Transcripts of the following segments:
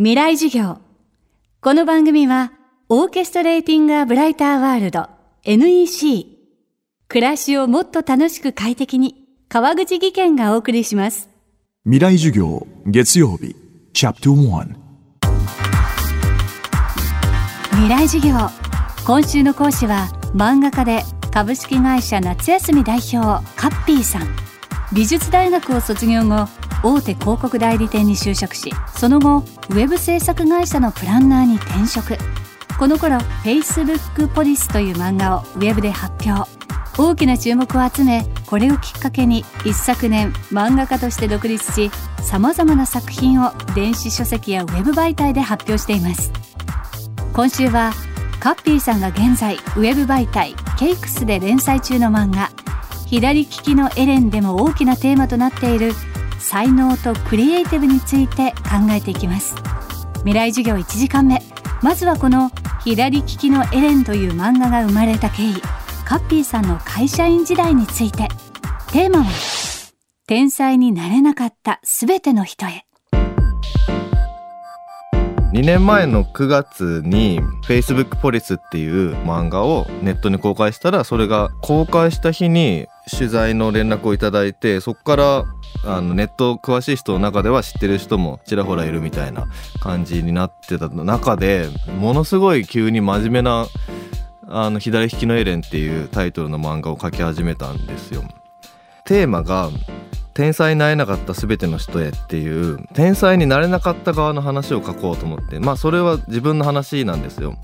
未来授業。この番組はオーケストレーティング・ア・ブライター・ワールド NEC 暮らしをもっと楽しく快適に川口義賢がお送りします。未来授業月曜日チャプター未来授業。今週の講師は漫画家で株式会社夏休み代表カッピーさん。美術大学を卒業後大手広告代理店に就職しその後ウェブ制作会社のプランナーに転職。この頃 Facebook ポリスという漫画をウェブで発表。大きな注目を集めこれをきっかけに一昨年漫画家として独立しさまざまな作品を電子書籍やウェブ媒体で発表しています。今週はカッピーさんが現在ウェブ媒体ケイクスで連載中の漫画。左利きのエレンでも大きなテーマとなっている才能とクリエイティブについて考えていきます。未来授業1時間目。まずはこの左利きのエレンという漫画が生まれた経緯。カッピーさんの会社員時代について。テーマは天才になれなかったすべての人へ。2年前の9月に Facebook ポリスっていう漫画をネットに公開したらそれが公開した日に取材の連絡をいただいてそこからあのネット詳しい人の中では知ってる人もちらほらいるみたいな感じになってた中でものすごい急に真面目なあの左利きのエレンっていうタイトルの漫画を描き始めたんですよ。テーマが天才になれなかった全ての人へっていう天才になれなかった側の話を書こうと思ってまあそれは自分の話なんですよ。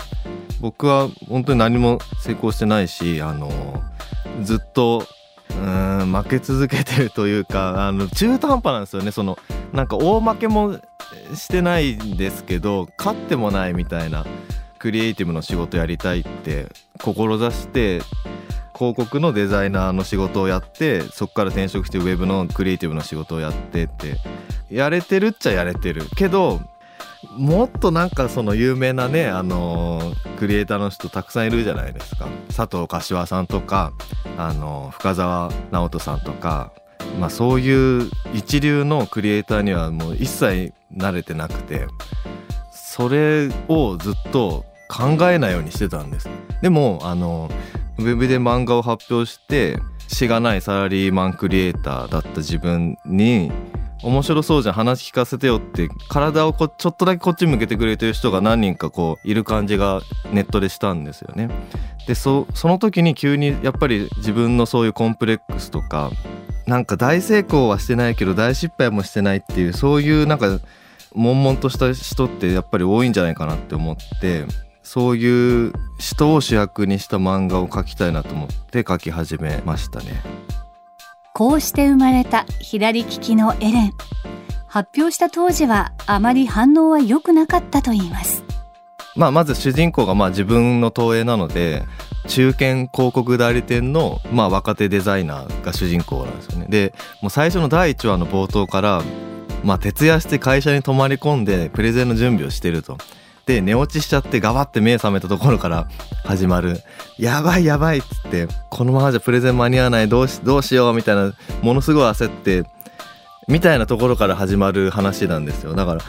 僕は本当に何も成功してないしあのずっとうん負け続けてるというか あの中途半端なんですよね。そのなんか大負けもしてないんですけど勝ってもないみたいなクリエイティブの仕事やりたいって志して広告のデザイナーの仕事をやってそこから転職してウェブのクリエイティブの仕事をやってってやれてるっちゃやれてる。けどもっとなんかその有名なねあのクリエイターの人たくさんいるじゃないですか。佐藤柏さんとかあの深澤直人さんとか。まあそういう一流のクリエイターにはもう一切慣れてなくてそれをずっと考えないようにしてたんです。でもあのウェブで漫画を発表してしがないサラリーマンクリエイターだった自分に面白そうじゃん話聞かせてよって体をこちょっとだけこっち向けてくれてる人が何人かこういる感じがネットでしたんですよね。でそその時に急にやっぱり自分のそういうコンプレックスとかなんか大成功はしてないけど大失敗もしてないっていうそういうなんか悶々とした人ってやっぱり多いんじゃないかなって思ってそういう人を主役にした漫画を描きたいなと思って描き始めましたね。こうして生まれた左利きのエレン発表した当時はあまり反応は良くなかったといいますまあ、まず主人公がまあ自分の投影なので中堅広告代理店のまあ若手デザイナーが主人公なんですよね。でもう最初の第1話の冒頭からまあ徹夜して会社に泊まり込んでプレゼンの準備をしてると。で寝落ちしちゃってガバって目覚めたところから始まる「やばいやばい」っつって「このままじゃプレゼン間に合わないどうしどうしよう」みたいなものすごい焦ってみたいなところから始まる話なんですよ。だから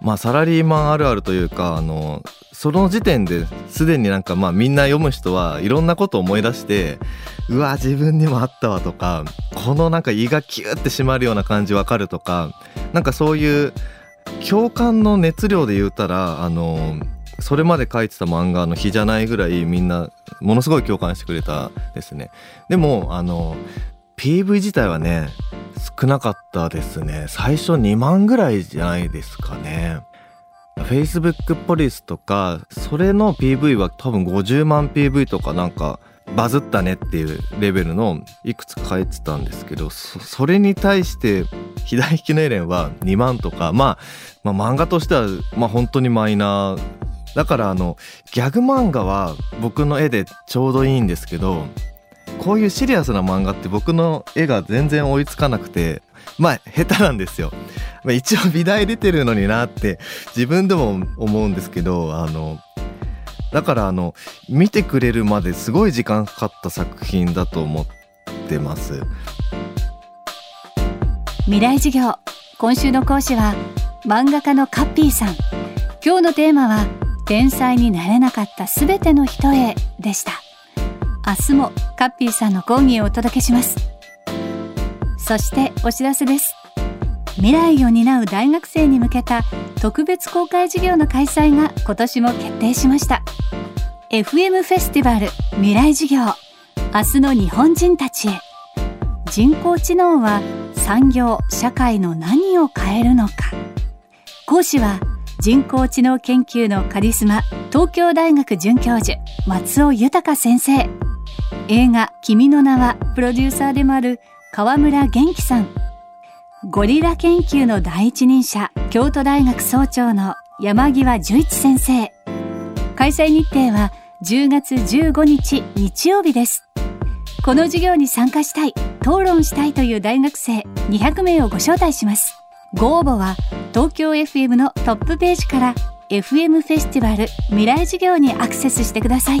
まあサラリーマンあるあるというかあのその時点ですでになんかまあみんな読む人はいろんなことを思い出してうわ自分にもあったわとかこのなんか胃がキューって締まるような感じわかるとかなんかそういう共感の熱量で言うたらあのそれまで書いてた漫画の日じゃないぐらいみんなものすごい共感してくれたですね。でもあの PV 自体はね少なかったですね。最初2万ぐらいじゃないですかね。Facebook ポリスとかそれの PV は多分50万 PV とかなんかバズったねっていうレベルのいくつか書いてたんですけどそれに対して左利きのエレンは2万とか、まあ、まあ漫画としてはまあ本当にマイナーだからあのギャグ漫画は僕の絵でちょうどいいんですけどこういうシリアスな漫画って僕の絵が全然追いつかなくてまあ下手なんですよ。まあ、一応美大出てるのになって自分でも思うんですけどあのだからあの見てくれるまですごい時間かかった作品だと思ってます。未来授業。今週の講師は漫画家のカッピーさん。今日のテーマは天才になれなかったすべての人へでした。明日もカッピーさんの講義をお届けします。そしてお知らせです。未来を担う大学生に向けた特別公開授業の開催が今年も決定しました。FM フェスティバル未来授業明日の日本人たちへ。人工知能は産業社会の何を変えるのか。講師は人工知能研究のカリスマ東京大学准教授松尾豊先生。映画「君の名は」プロデューサーでもある川村元気さん。ゴリラ研究の第一人者京都大学総長の山際十一先生。開催日程は10月15日日曜日です。この授業に参加したい討論したいという大学生200名をご招待します。ご応募は東京 FM のトップページから FM フェスティバル未来授業にアクセスしてください。